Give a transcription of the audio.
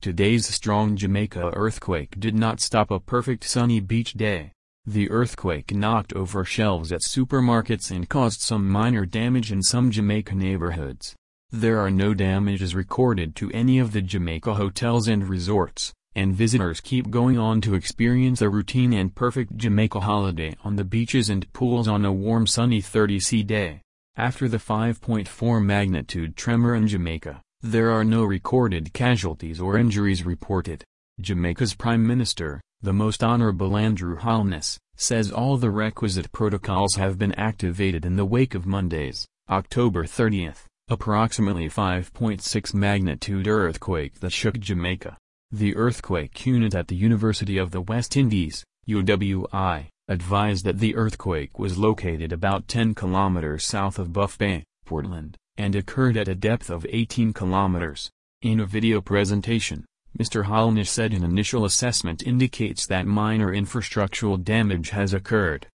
Today's strong Jamaica earthquake did not stop a perfect sunny beach day. The earthquake knocked over shelves at supermarkets and caused some minor damage in some Jamaica neighborhoods. There are no damages recorded to any of the Jamaica hotels and resorts, and visitors keep going on to experience a routine and perfect Jamaica holiday on the beaches and pools on a warm sunny 30C day. After the 5.4 magnitude tremor in Jamaica, there are no recorded casualties or injuries reported. Jamaica's Prime Minister, the Most Honorable Andrew Holness, says all the requisite protocols have been activated in the wake of Monday's, October 30th, approximately 5.6 magnitude earthquake that shook Jamaica. The earthquake unit at the University of the West Indies, UWI, advised that the earthquake was located about 10 kilometers south of Buff Bay, Portland and occurred at a depth of 18 kilometers. In a video presentation, Mr. Holness said an initial assessment indicates that minor infrastructural damage has occurred,